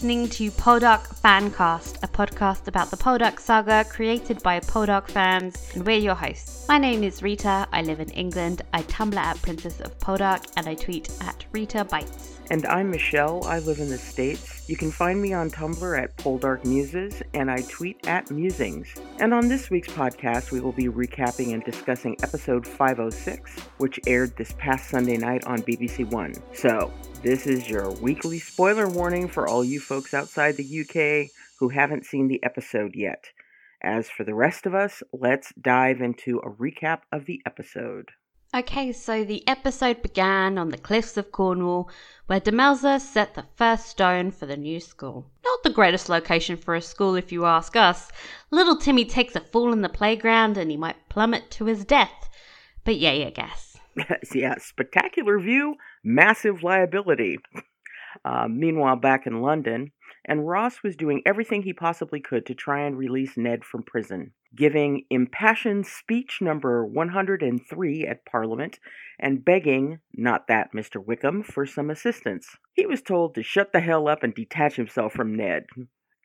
Listening to Poldark Fancast, a podcast about the Poldark saga created by Poldark fans, and we're your hosts. My name is Rita, I live in England, I Tumblr at Princess of Poldark, and I tweet at Rita Bites. And I'm Michelle. I live in the States. You can find me on Tumblr at Poldark Muses, and I tweet at Musings. And on this week's podcast, we will be recapping and discussing episode 506, which aired this past Sunday night on BBC One. So, this is your weekly spoiler warning for all you folks outside the UK who haven't seen the episode yet. As for the rest of us, let's dive into a recap of the episode. Okay, so the episode began on the cliffs of Cornwall, where Demelza set the first stone for the new school. Not the greatest location for a school, if you ask us. Little Timmy takes a fall in the playground and he might plummet to his death. But yeah, I guess. yeah, spectacular view, massive liability. Uh, meanwhile, back in London, and Ross was doing everything he possibly could to try and release Ned from prison, giving impassioned speech number 103 at Parliament and begging, not that Mr. Wickham, for some assistance. He was told to shut the hell up and detach himself from Ned.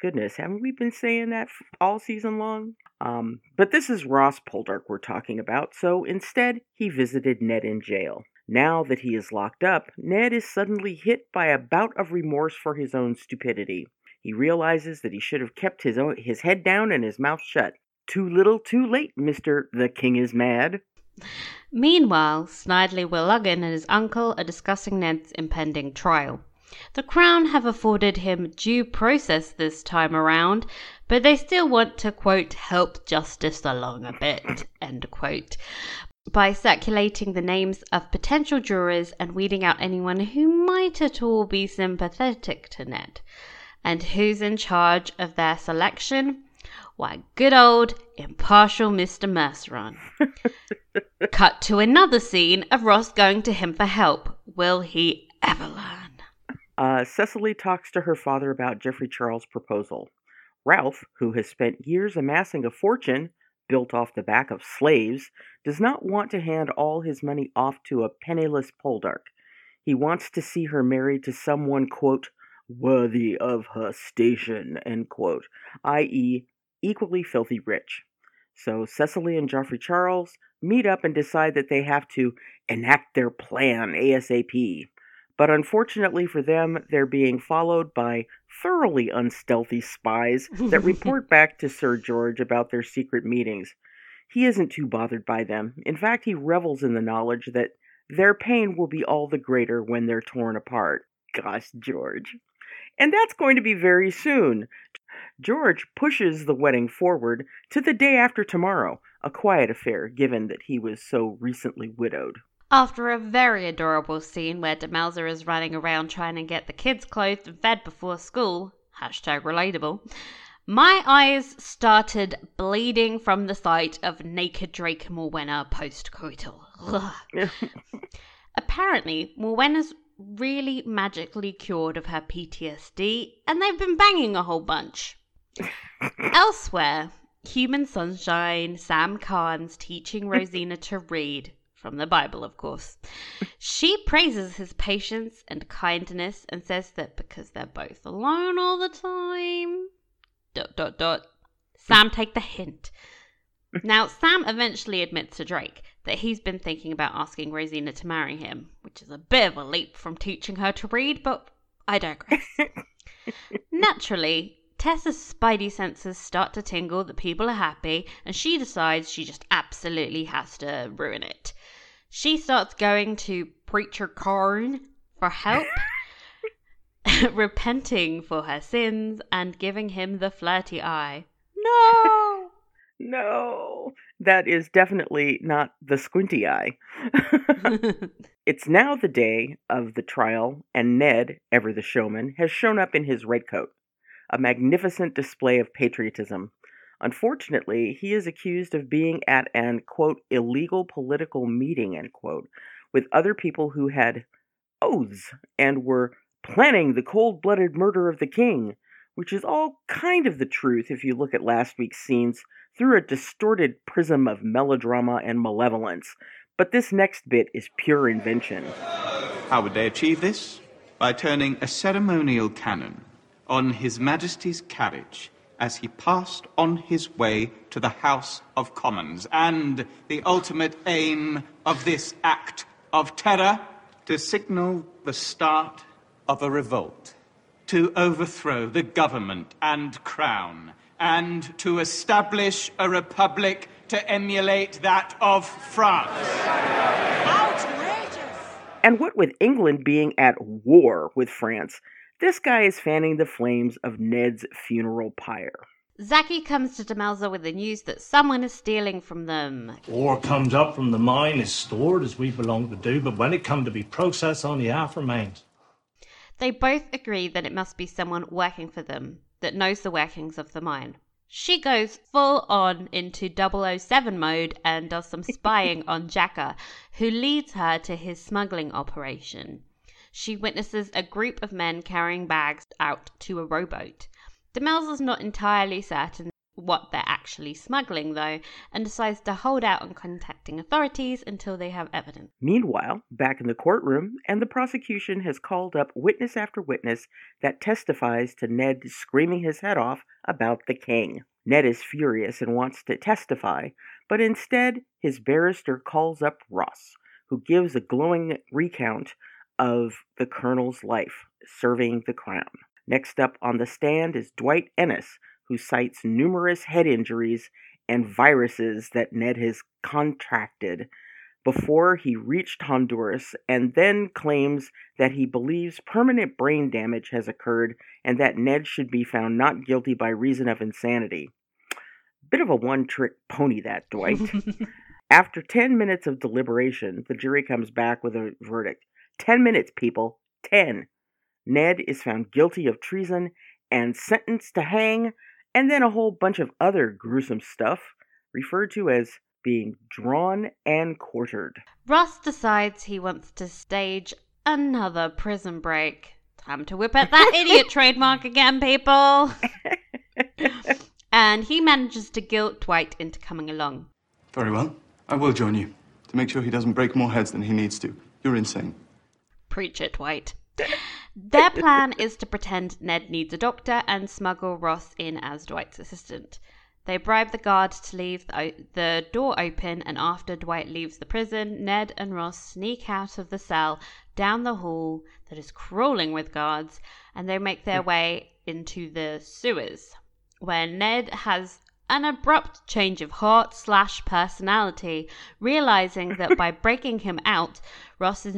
Goodness, haven't we been saying that all season long? Um, but this is Ross Poldark we're talking about, so instead he visited Ned in jail. Now that he is locked up, Ned is suddenly hit by a bout of remorse for his own stupidity. He realizes that he should have kept his, own, his head down and his mouth shut. Too little, too late, Mr. The King is Mad. Meanwhile, Snidely Warleggan and his uncle are discussing Ned's impending trial. The Crown have afforded him due process this time around, but they still want to, quote, help justice along a bit, end quote by circulating the names of potential jurors and weeding out anyone who might at all be sympathetic to Ned. And who's in charge of their selection? Why, good old impartial Mr. Merceron. Cut to another scene of Ross going to him for help. Will he ever learn? Uh, Cecily talks to her father about Geoffrey Charles' proposal. Ralph, who has spent years amassing a fortune, built off the back of slaves, does not want to hand all his money off to a penniless Poldark. He wants to see her married to someone, quote, worthy of her station, end quote, i.e., equally filthy rich. So Cecily and Geoffrey Charles meet up and decide that they have to enact their plan ASAP. But unfortunately for them, they're being followed by thoroughly unstealthy spies that report back to Sir George about their secret meetings. He isn't too bothered by them. In fact, he revels in the knowledge that their pain will be all the greater when they're torn apart. Gosh, George. And that's going to be very soon. George pushes the wedding forward to the day after tomorrow, a quiet affair given that he was so recently widowed. After a very adorable scene where Demelza is running around trying to get the kids clothed and fed before school, hashtag relatable, my eyes started bleeding from the sight of naked Drake Morwenna post-coital. Apparently, Morwenna's really magically cured of her PTSD, and they've been banging a whole bunch. Elsewhere, Human Sunshine, Sam Carne's teaching Rosina to read from the Bible, of course. She praises his patience and kindness and says that because they're both alone all the time. Dot dot dot. Sam take the hint. Now, Sam eventually admits to Drake that he's been thinking about asking Rosina to marry him, which is a bit of a leap from teaching her to read, but I digress. Naturally, Tessa's spidey senses start to tingle that people are happy, and she decides she just absolutely has to ruin it. She starts going to Preacher Carne for help, repenting for her sins, and giving him the flirty eye. No! no! That is definitely not the squinty eye. it's now the day of the trial, and Ned, ever the showman, has shown up in his red coat. A magnificent display of patriotism. Unfortunately, he is accused of being at an, quote, illegal political meeting, end quote, with other people who had oaths and were planning the cold blooded murder of the king, which is all kind of the truth if you look at last week's scenes through a distorted prism of melodrama and malevolence. But this next bit is pure invention. How would they achieve this? By turning a ceremonial cannon on His Majesty's carriage as he passed on his way to the House of Commons. And the ultimate aim of this act of terror to signal the start of a revolt, to overthrow the government and crown, and to establish a republic to emulate that of France. Outrageous! And what with England being at war with France, this guy is fanning the flames of Ned's funeral pyre. Zacky comes to Demelza with the news that someone is stealing from them. Ore comes up from the mine is stored as we belong to do, but when it come to be processed, only half remains. They both agree that it must be someone working for them that knows the workings of the mine. She goes full on into 007 mode and does some spying on Jacka, who leads her to his smuggling operation. She witnesses a group of men carrying bags out to a rowboat. Demelza's not entirely certain what they're actually smuggling, though, and decides to hold out on contacting authorities until they have evidence. Meanwhile, back in the courtroom, and the prosecution has called up witness after witness that testifies to Ned screaming his head off about the king. Ned is furious and wants to testify, but instead, his barrister calls up Ross, who gives a glowing recount of the colonel's life serving the crown. Next up on the stand is Dwight Enys, who cites numerous head injuries and viruses that Ned has contracted before he reached Honduras, and then claims that he believes permanent brain damage has occurred and that Ned should be found not guilty by reason of insanity. Bit of a one trick pony, that Dwight. After 10 minutes of deliberation, the jury comes back with a verdict. 10 minutes, people. 10. Ned is found guilty of treason and sentenced to hang, and then a whole bunch of other gruesome stuff referred to as being drawn and quartered. Ross decides he wants to stage another prison break. Time to whip out that idiot trademark again, people. and he manages to guilt Dwight into coming along. Very well. I will join you to make sure he doesn't break more heads than he needs to. You're insane. Preach it, Dwight. Their plan is to pretend Ned needs a doctor and smuggle Ross in as Dwight's assistant. They bribe the guard to leave the, the, door open, and after Dwight leaves the prison, Ned and Ross sneak out of the cell down the hall that is crawling with guards, and they make their hmm. way into the sewers, where Ned has an abrupt change of heart slash personality, realizing that by breaking him out, Ross is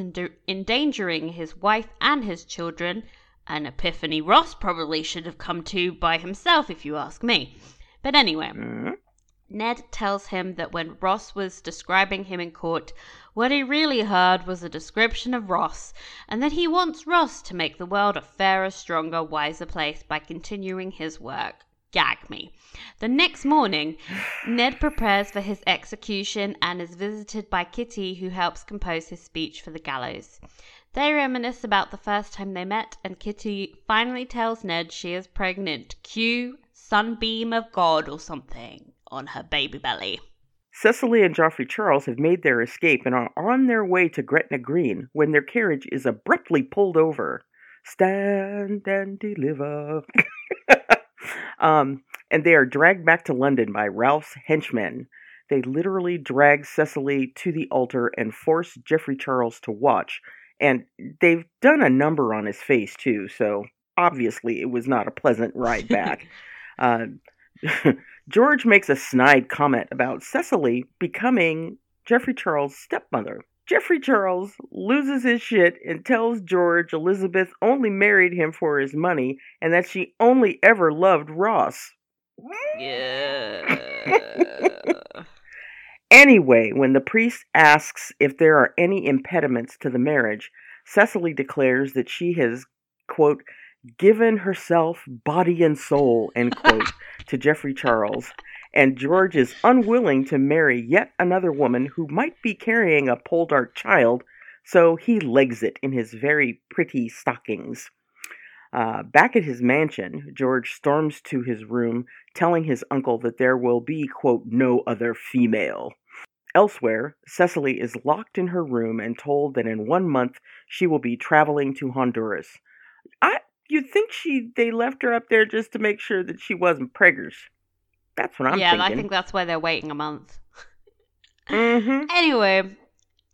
endangering his wife and his children. An epiphany Ross probably should have come to by himself, if you ask me. But anyway, Hmm? Ned tells him that when Ross was describing him in court, what he really heard was a description of Ross, and that he wants Ross to make the world a fairer, stronger, wiser place by continuing his work gag me. The next morning, Ned prepares for his execution and is visited by Kitty, who helps compose his speech for the gallows. They reminisce about the first time they met, and Kitty finally tells Ned she is pregnant. Cue Sunbeam of God or something on her baby belly. Cecily and Geoffrey Charles have made their escape and are on their way to Gretna Green when their carriage is abruptly pulled over. Stand and deliver. um, and they are dragged back to London by Ralph's henchmen. They literally drag Cecily to the altar and force Geoffrey Charles to watch. And they've done a number on his face, too, so obviously it was not a pleasant ride back. uh, George makes a snide comment about Cecily becoming Geoffrey Charles' stepmother. Geoffrey Charles loses his shit and tells George Elizabeth only married him for his money and that she only ever loved Ross. Yeah. Anyway, when the priest asks if there are any impediments to the marriage, Cecily declares that she has, quote, given herself body and soul, end quote, to Geoffrey Charles, and George is unwilling to marry yet another woman who might be carrying a Poldark child, so he legs it in his very pretty stockings. Uh, back at his mansion, George storms to his room, telling his uncle that there will be, quote, no other female. Elsewhere, Cecily is locked in her room and told that in one month she will be traveling to Honduras. I you'd think she they left her up there just to make sure that she wasn't preggers. That's what I'm yeah, thinking. Yeah, I think that's why they're waiting a month. hmm Anyway,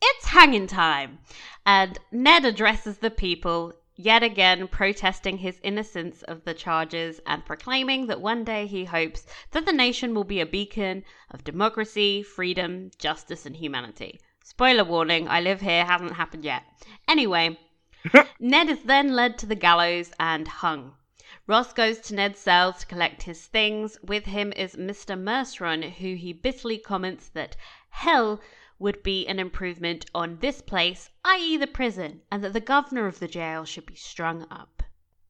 it's hanging time, and Ned addresses the people, yet again protesting his innocence of the charges and proclaiming that one day he hopes that the nation will be a beacon of democracy, freedom, justice, and humanity. Spoiler warning, I live here, hasn't happened yet. Anyway, Ned is then led to the gallows and hung. Ross goes to Ned's cell to collect his things. With him is Mr. Merceron, who he bitterly comments that hell would be an improvement on this place, i.e., the prison, and that the governor of the jail should be strung up.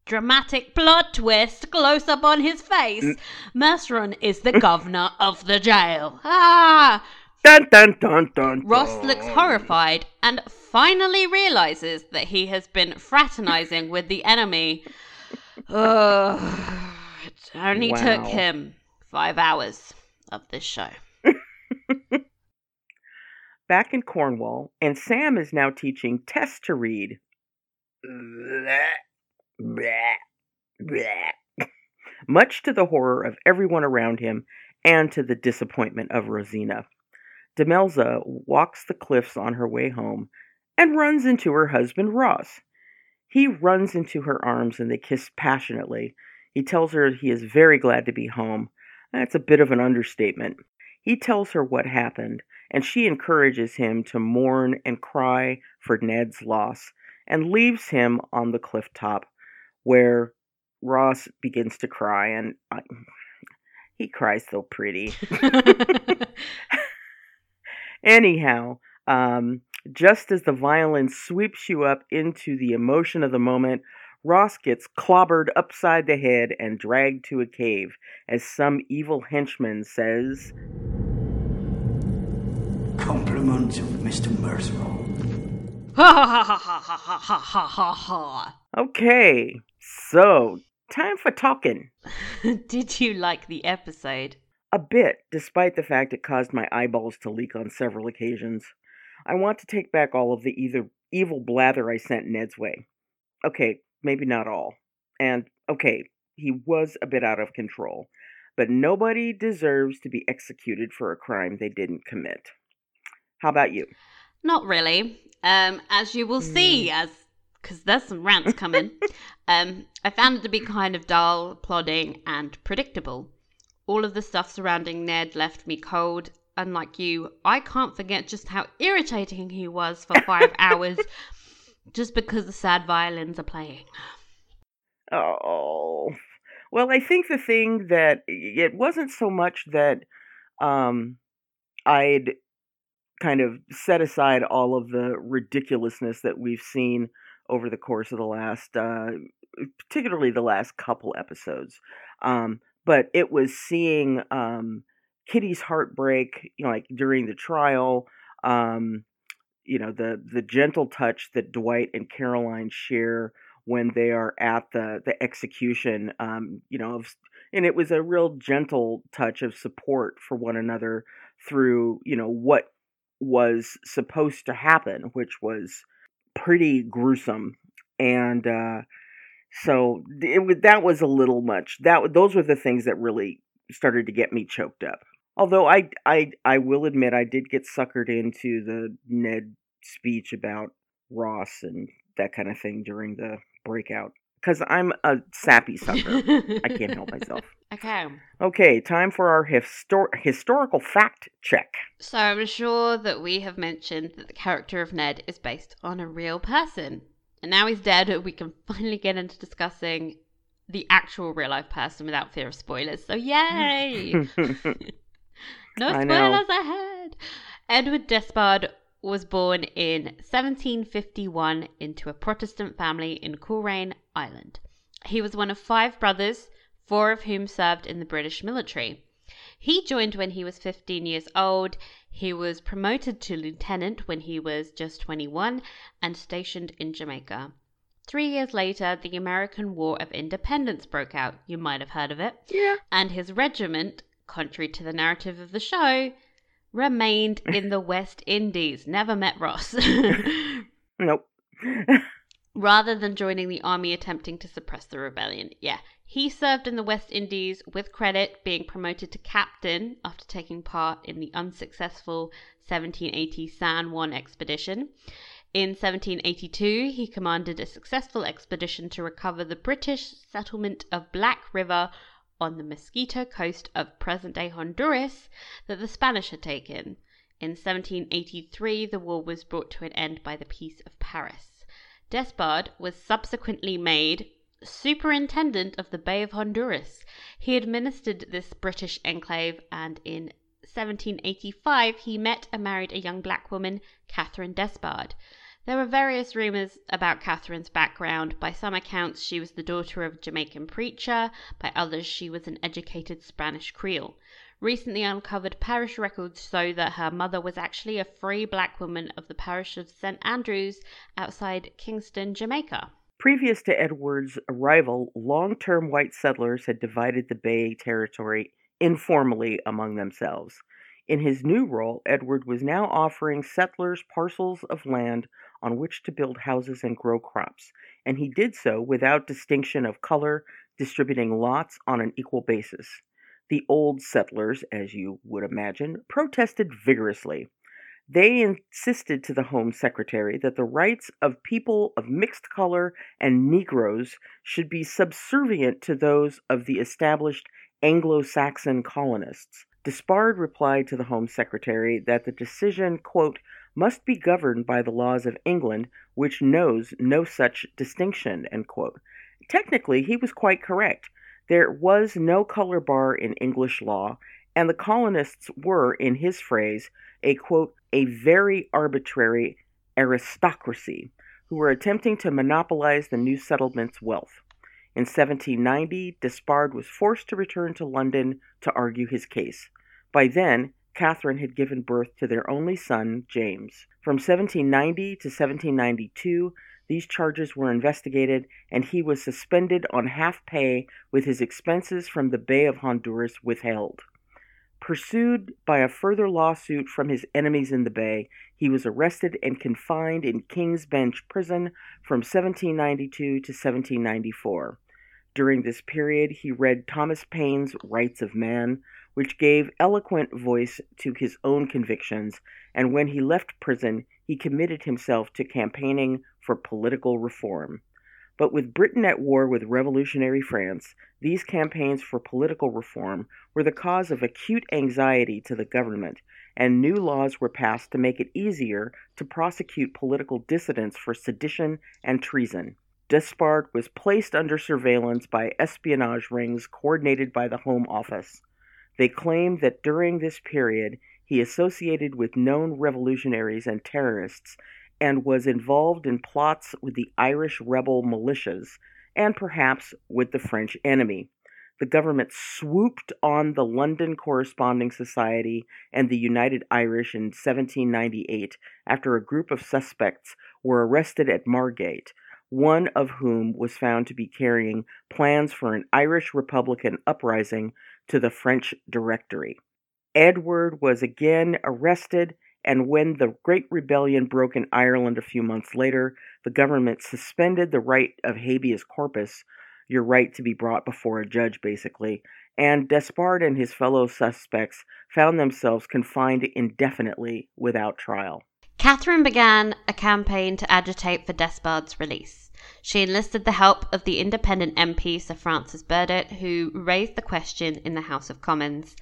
Dramatic plot twist close up on his face. Merceron is the governor of the jail. Ah! Dun dun dun dun. Ross looks horrified and finally realizes that he has been fraternizing with the enemy. It only took him five hours of this show. Back in Cornwall, and Sam is now teaching Tess to read. Much to the horror of everyone around him and to the disappointment of Rosina. Demelza walks the cliffs on her way home and runs into her husband Ross. He runs into her arms and they kiss passionately. He tells her he is very glad to be home. That's a bit of an understatement. He tells her what happened, and she encourages him to mourn and cry for Ned's loss and leaves him on the cliff top where Ross begins to cry and I, he cries so pretty. Anyhow, um, just as the violin sweeps you up into the emotion of the moment, Ross gets clobbered upside the head and dragged to a cave as some evil henchman says, Compliments of Mr. Merceron. ha ha ha ha ha ha ha ha ha ha. Okay, so time for talking. Did you like the episode? A bit, despite the fact it caused my eyeballs to leak on several occasions. I want to take back all of the either evil blather I sent Ned's way. Okay, maybe not all. And, okay, he was a bit out of control. But nobody deserves to be executed for a crime they didn't commit. How about you? Not really. Um, as you will see, as because there's some rants coming. um, I found it to be kind of dull, plodding, and predictable. All of the stuff surrounding Ned left me cold. Unlike you, I can't forget just how irritating he was for five hours, just because the sad violins are playing. Oh, well, I think the thing that it wasn't so much that um, I'd kind of set aside all of the ridiculousness that we've seen over the course of the last, uh, particularly the last couple episodes, um, but it was seeing um, Kitty's heartbreak, you know, like during the trial. Um, you know the the gentle touch that Dwight and Caroline share when they are at the the execution um you know of, and it was a real gentle touch of support for one another through you know what was supposed to happen which was pretty gruesome and uh so it that was a little much that those were the things that really started to get me choked up although i i i will admit i did get suckered into the ned speech about ross and that kind of thing during the breakout because i'm a sappy sucker i can't help myself Okay. okay time for our histor- historical fact check So I'm sure that we have mentioned that the character of Ned is based on a real person. And now he's dead, we can finally get into discussing the actual real life person without fear of spoilers. So yay! No spoilers ahead. Edward Despard was born in 1751 into a Protestant family in Coleraine, Ireland. He was one of five brothers, four of whom served in the British military. He joined when he was 15 years old. He was promoted to lieutenant when he was just 21 and stationed in Jamaica. Three years later, the American War of Independence broke out. You might have heard of it yeah and his regiment, contrary to the narrative of the show, remained in the West Indies. Never met Ross. nope rather than joining the army attempting to suppress the rebellion. Yeah, he served in the West Indies with credit, being promoted to captain after taking part in the unsuccessful 1780 San Juan expedition. In 1782, he commanded a successful expedition to recover the British settlement of Black River on the Mosquito coast of present day Honduras that the Spanish had taken. In 1783, the war was brought to an end by the Peace of Paris. Despard was subsequently made superintendent of the Bay of Honduras. He administered this British enclave, and in 1785 he met and married a young black woman, Catherine Despard. There were various rumors about Catherine's background. By some accounts, she was the daughter of a Jamaican preacher, by others, she was an educated Spanish Creole. Recently uncovered parish records show that her mother was actually a free black woman of the parish of St. Andrews outside Kingston, Jamaica. Previous to Edward's arrival, long term white settlers had divided the Bay territory informally among themselves. In his new role, Edward was now offering settlers parcels of land on which to build houses and grow crops, and he did so without distinction of color, distributing lots on an equal basis. The old settlers, as you would imagine, protested vigorously. They insisted to the Home Secretary that the rights of people of mixed color and Negroes should be subservient to those of the established Anglo Saxon colonists. Despard replied to the Home Secretary that the decision, quote, must be governed by the laws of England, which knows no such distinction, Technically, he was quite correct. There was no color bar in English law, and the colonists were, in his phrase, a quote, a very arbitrary aristocracy who were attempting to monopolize the new settlement's wealth. In 1790, Despard was forced to return to London to argue his case. By then, Catherine had given birth to their only son, James. From 1790 to 1792, these charges were investigated, and he was suspended on half pay with his expenses from the Bay of Honduras withheld. Pursued by a further lawsuit from his enemies in the Bay, he was arrested and confined in King's Bench Prison from 1792 to 1794. During this period, he read Thomas Paine's Rights of Man, which gave eloquent voice to his own convictions, and when he left prison, he committed himself to campaigning for political reform. But with Britain at war with revolutionary France, these campaigns for political reform were the cause of acute anxiety to the government, and new laws were passed to make it easier to prosecute political dissidents for sedition and treason. Despard was placed under surveillance by espionage rings coordinated by the Home Office. They claimed that during this period he associated with known revolutionaries and terrorists and was involved in plots with the Irish rebel militias and perhaps with the French enemy. The government swooped on the London Corresponding Society and the United Irish in 1798 after a group of suspects were arrested at Margate, one of whom was found to be carrying plans for an Irish Republican uprising to the French Directory. Edward was again arrested, and when the Great Rebellion broke in Ireland a few months later, the government suspended the right of habeas corpus, your right to be brought before a judge, basically, and Despard and his fellow suspects found themselves confined indefinitely without trial. Catherine began a campaign to agitate for Despard's release. She enlisted the help of the independent MP Sir Francis Burdett, who raised the question in the House of Commons.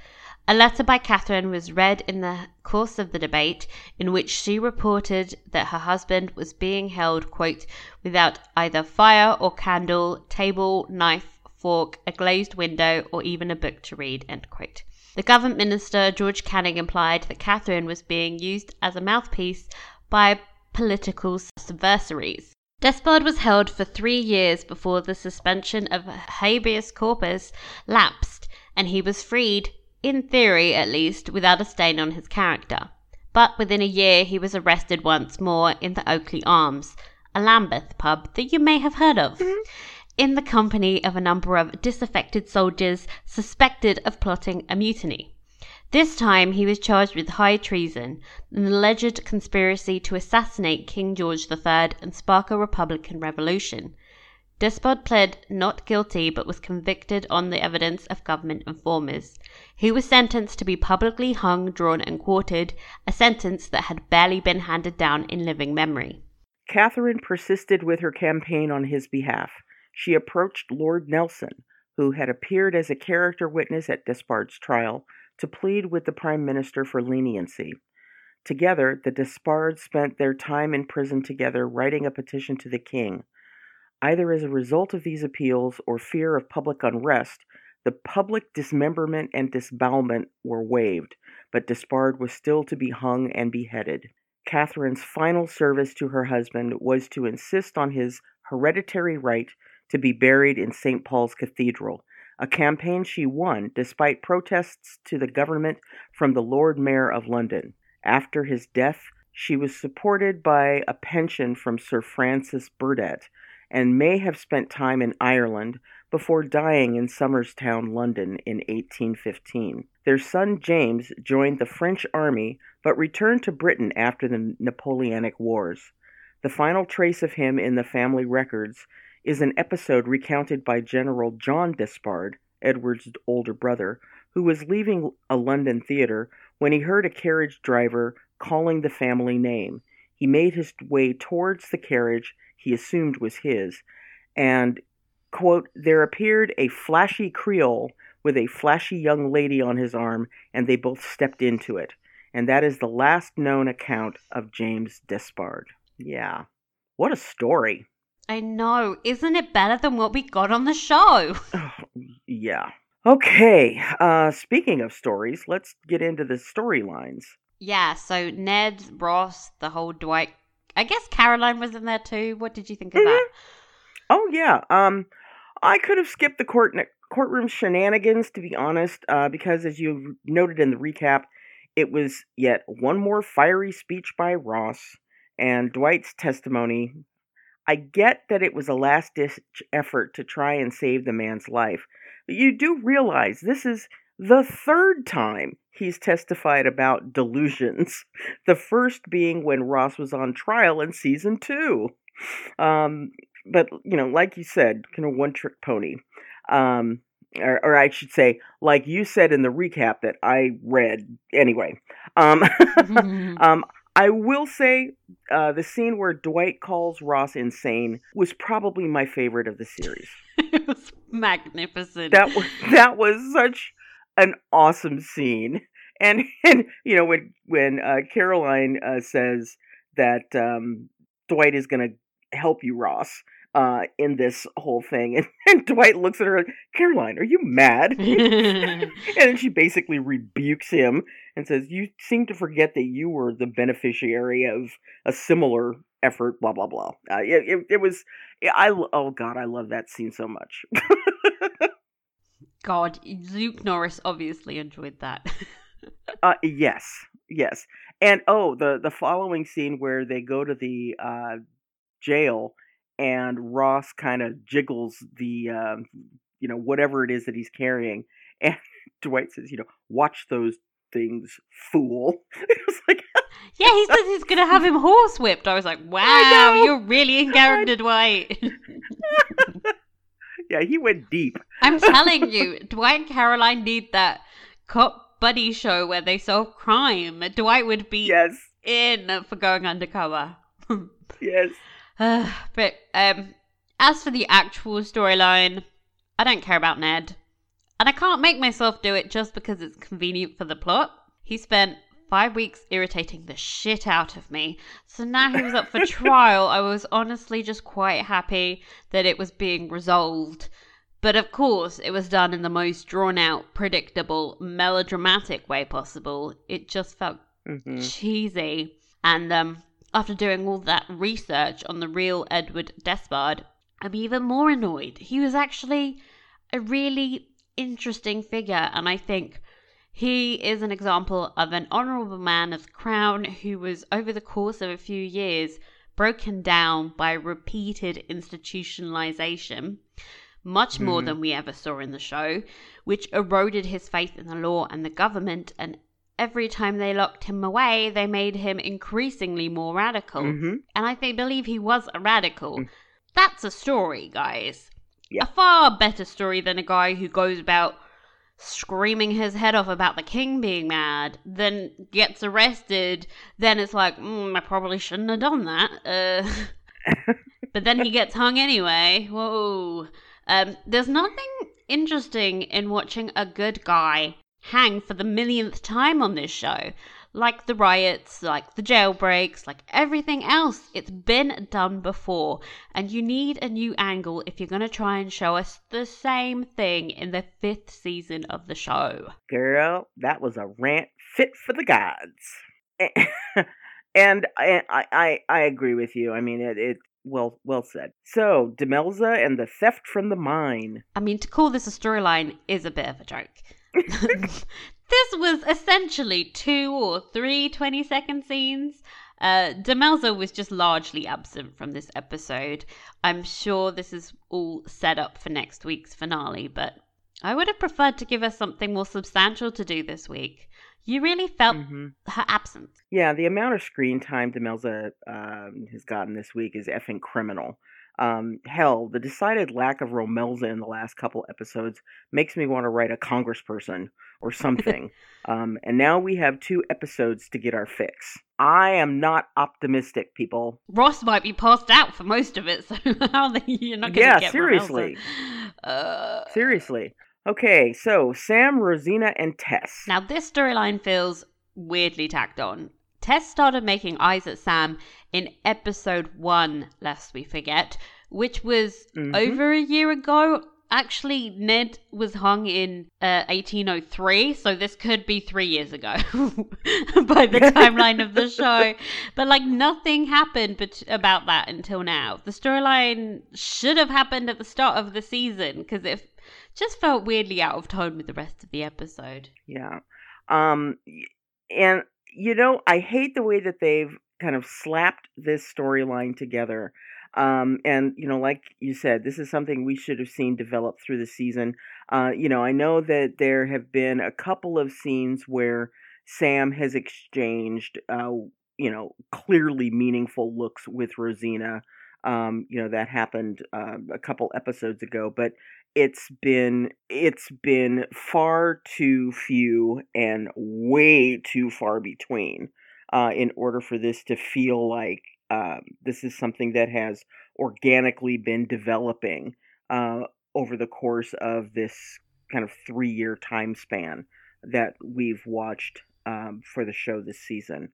A letter by Catherine was read in the course of the debate, in which she reported that her husband was being held, without either fire or candle, table, knife, fork, a glazed window, or even a book to read. The government minister, George Canning, implied that Catherine was being used as a mouthpiece by political subversaries. Despard was held for three years before the suspension of habeas corpus lapsed, and he was freed, in theory at least, without a stain on his character. But within a year he was arrested once more in the Oakley Arms, a Lambeth pub that you may have heard of, mm-hmm. in the company of a number of disaffected soldiers suspected of plotting a mutiny. This time he was charged with high treason, an alleged conspiracy to assassinate King George III and spark a Republican revolution. Despard pled not guilty but was convicted on the evidence of government informers. He was sentenced to be publicly hung, drawn, and quartered, a sentence that had barely been handed down in living memory. Catherine persisted with her campaign on his behalf. She approached Lord Nelson, who had appeared as a character witness at Despard's trial, to plead with the Prime Minister for leniency. Together, the Despards spent their time in prison together writing a petition to the king. Either as a result of these appeals or fear of public unrest, the public dismemberment and disbowelment were waived, but Despard was still to be hung and beheaded. Catherine's final service to her husband was to insist on his hereditary right to be buried in St. Paul's Cathedral, a campaign she won despite protests to the government from the Lord Mayor of London. After his death, she was supported by a pension from Sir Francis Burdett, and may have spent time in Ireland before dying in Somerstown, London in 1815. Their son James joined the French army but returned to Britain after the Napoleonic Wars. The final trace of him in the family records is an episode recounted by General John Despard, Edward's older brother, who was leaving a London theater when he heard a carriage driver calling the family name. He made his way towards the carriage he assumed was his, and, quote, there appeared a flashy Creole with a flashy young lady on his arm, and they both stepped into it. And that is the last known account of James Despard. Yeah. What a story. I know. Isn't it better than what we got on the show? yeah. Okay. Uh, speaking of stories, let's get into the storylines. Yeah, so Ned, Ross, the whole Dwight I guess Caroline was in there too. What did you think of mm-hmm. that? Oh yeah. Um, I could have skipped the court courtroom shenanigans to be honest, uh, because as you noted in the recap, it was yet one more fiery speech by Ross and Dwight's testimony. I get that it was a last ditch effort to try and save the man's life, but you do realize this is the third time he's testified about delusions. The first being when Ross was on trial in season two. Um, but, you know, like you said, kind of one trick pony. Um, or, or, I should say, like you said in the recap that I read anyway. Um, um, I will say uh, the scene where Dwight calls Ross insane was probably my favorite of the series. it was magnificent. That was that was such an awesome scene. And and you know when when uh, Caroline uh, says that um, Dwight is going to help you, Ross, uh, in this whole thing, and, and Dwight looks at her, Caroline, are you mad? and she basically rebukes him and says, "You seem to forget that you were the beneficiary of a similar effort." Blah blah blah. Uh, it, it, it was, I oh god, I love that scene so much. God, Luke Norris obviously enjoyed that. uh, yes, yes, and oh, the the following scene where they go to the uh, jail and Ross kind of jiggles the um, you know whatever it is that he's carrying, and Dwight says, you know, watch those things, fool. it was like. yeah, he says he's gonna have him horsewhipped. I was like, "Wow, you're really in character, Dwight." yeah, he went deep. I'm telling you, Dwight and Caroline need that cop buddy show where they solve crime. Dwight would be yes. in for going undercover. yes. Uh, but um, as for the actual storyline, I don't care about Ned. And I can't make myself do it just because it's convenient for the plot. He spent five weeks irritating the shit out of me. So now he was up for trial. I was honestly just quite happy that it was being resolved. But of course, it was done in the most drawn out, predictable, melodramatic way possible. It just felt mm-hmm. cheesy. And um, after doing all that research on the real Edward Despard, I'm even more annoyed. He was actually a really interesting figure, and I think he is an example of an honourable man of the crown who was, over the course of a few years, broken down by repeated institutionalization. much more Mhm. than we ever saw in the show, which eroded his faith in the law and the government. And every time they locked him away, they made him increasingly more radical. hmm And I think believe he was a radical. Mm. That's a story, guys. Yeah. A far better story than a guy who goes about screaming his head off about the king being mad, then gets arrested, then it's like, mm, I probably shouldn't have done that. Uh, but then he gets hung anyway. Whoa. Um, there's nothing interesting in watching a good guy hang for the millionth time on this show. Like the riots, like the jailbreaks, like everything else. It's been done before. And you need a new angle if you're going to try and show us the same thing in the fifth season of the show. Girl, that was a rant fit for the gods. and I, I, I, agree with you. I mean, it, it well, well said. So, Demelza and the theft from the mine. I mean, to call this a storyline is a bit of a joke. this was essentially two or three 20 second scenes. Uh, Demelza was just largely absent from this episode. I'm sure this is all set up for next week's finale, but I would have preferred to give us something more substantial to do this week. You really felt hmm her absence. Yeah, the amount of screen time Demelza um, has gotten this week is effing criminal. Um, hell, the decided lack of Romelza in the last couple episodes makes me want to write a congressperson or something. um, and now we have two episodes to get our fix. I am not optimistic, people. Ross might be passed out for most of it, so how the, you're not going to Yeah, get seriously. Uh, Seriously. Okay, so Sam, Rosina, and Tess. Now, this storyline feels weirdly tacked on. Tess started making eyes at Sam in episode one, lest we forget, which was Mhm. over a year ago. Actually, Ned was hung in uh, 1803, so this could be three years ago by the timeline of the show. But like nothing happened bet- about that until now. The storyline should have happened at the start of the season because it just felt weirdly out of tone with the rest of the episode. Yeah. Um and you know, I hate the way that they've kind of slapped this storyline together. Um and you know, like you said, this is something we should have seen develop through the season. Uh you know, I know that there have been a couple of scenes where Sam has exchanged uh you know, clearly meaningful looks with Rosina. Um, you know, that happened uh, a couple episodes ago, but it's been it's been far too few and way too far between uh, in order for this to feel like um, this is something that has organically been developing uh, over the course of this kind of three year time span that we've watched um, for the show this season.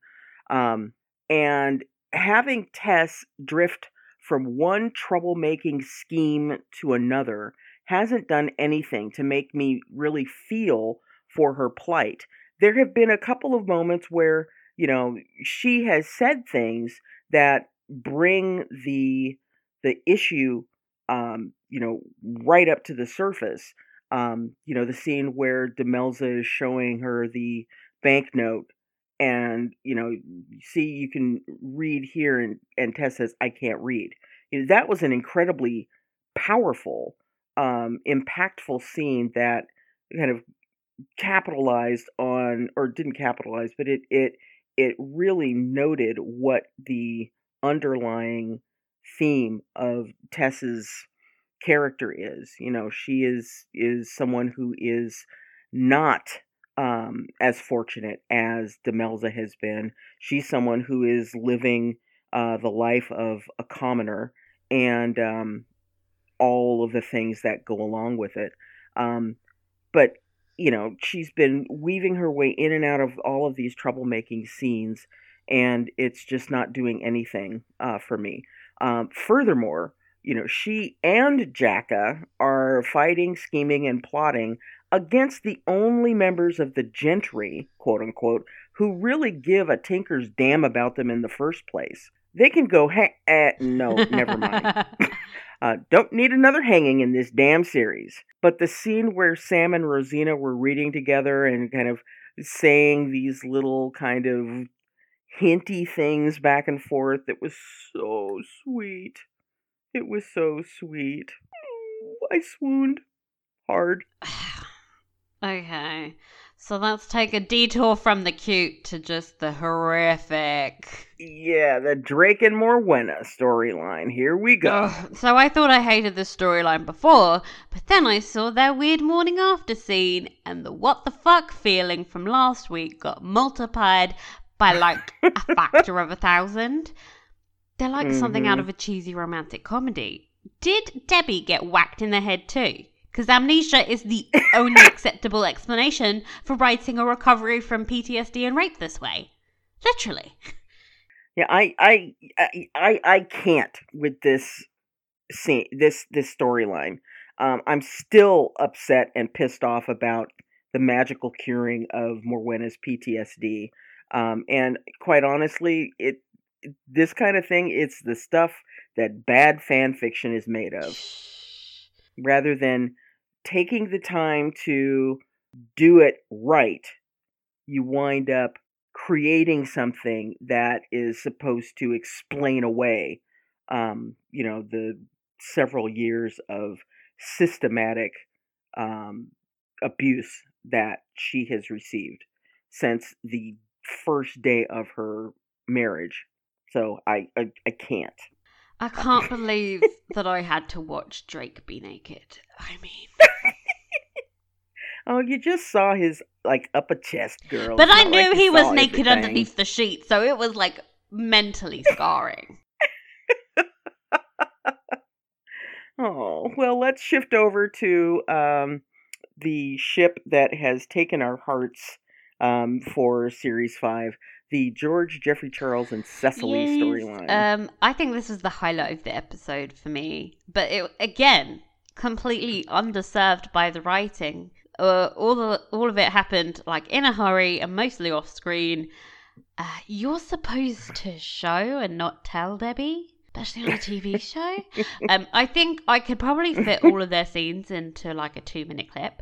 Um, and having Tess drift from one troublemaking scheme to another hasn't done anything to make me really feel for her plight. There have been a couple of moments where, you know, she has said things that bring the the issue um, you know, right up to the surface. Um, you know, the scene where Demelza is showing her the banknote and, you know, see you can read here and, and Tess says, I can't read. You know, that was an incredibly powerful um, impactful scene that kind of capitalized on, or didn't capitalize, but it it it really noted what the underlying theme of Tess's character is. You know, she is is someone who is not um, as fortunate as Demelza has been. She's someone who is living uh, the life of a commoner and um, all of the things that go along with it. Um, but you know, she's been weaving her way in and out of all of these troublemaking scenes, and it's just not doing anything uh, for me. Um, furthermore, you know, she and Jacka are fighting, scheming, and plotting against the only members of the gentry, quote unquote, who really give a tinker's damn about them in the first place. They can go, ha- eh, no, never mind. Uh, don't need another hanging in this damn series. But the scene where Sam and Rosina were reading together and kind of saying these little kind of hinty things back and forth, it was so sweet. It was so sweet. I swooned hard. okay. So let's take a detour from the cute to just the horrific. Yeah, the Drake and Morwenna storyline. Here we go. Ugh, so I thought I hated this storyline before, but then I saw their weird morning after scene, and the what the fuck feeling from last week got multiplied by like a factor of a thousand. They're like something out Mhm. of a cheesy romantic comedy. Did Debbie get whacked in the head too? Because amnesia is the only acceptable explanation for writing a recovery from PTSD and rape this way. Literally. Yeah, I, I, I, I, can't with this scene, this this storyline. Um, I'm still upset and pissed off about the magical curing of Morwenna's PTSD. Um, and quite honestly, it this kind of thing, it's the stuff that bad fan fiction is made of, rather than taking the time to do it right. You wind up creating something that is supposed to explain away um, you know the several years of systematic um, abuse that she has received since the first day of her marriage so i i, I can't I can't believe that I had to watch Drake be naked. I mean, oh you just saw his like upper chest girl but It's I knew like he was naked everything. underneath the sheet, so it was like mentally scarring. Oh, well, let's shift over to um, the ship that has taken our hearts um, for Series 5 the George, Geoffrey Charles, and Cecily Yes, storyline. Um, I think this is the highlight of the episode for me. But it again, completely underserved by the writing. Uh, all the all of it happened like in a hurry and mostly off screen. Uh, you're supposed to show and not tell Debbie, especially on a TV show. um, I think I could probably fit all of their scenes into like a two minute clip,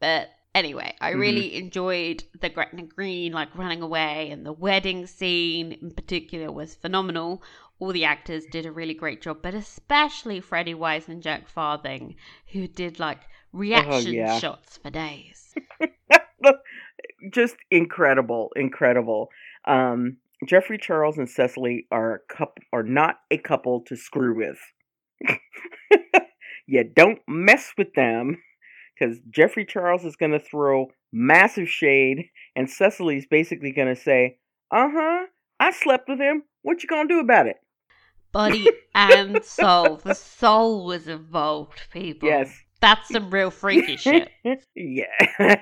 but anyway, I really enjoyed the Gretna Green like running away, and the wedding scene in particular was phenomenal. All the actors did a really great job, but especially Freddie Wise and Jack Farthing, who did like reaction yeah. shots for days. Just incredible, incredible. Um, Geoffrey Charles and Cecily are a couple, are not a couple to screw with. you don't mess with them because Geoffrey Charles is going to throw massive shade, and Cecily's basically going to say, "Uh huh, I slept with him. What you gonna do about it?" Body and soul. The soul was involved, people. Yes. That's some real freaky shit. yeah.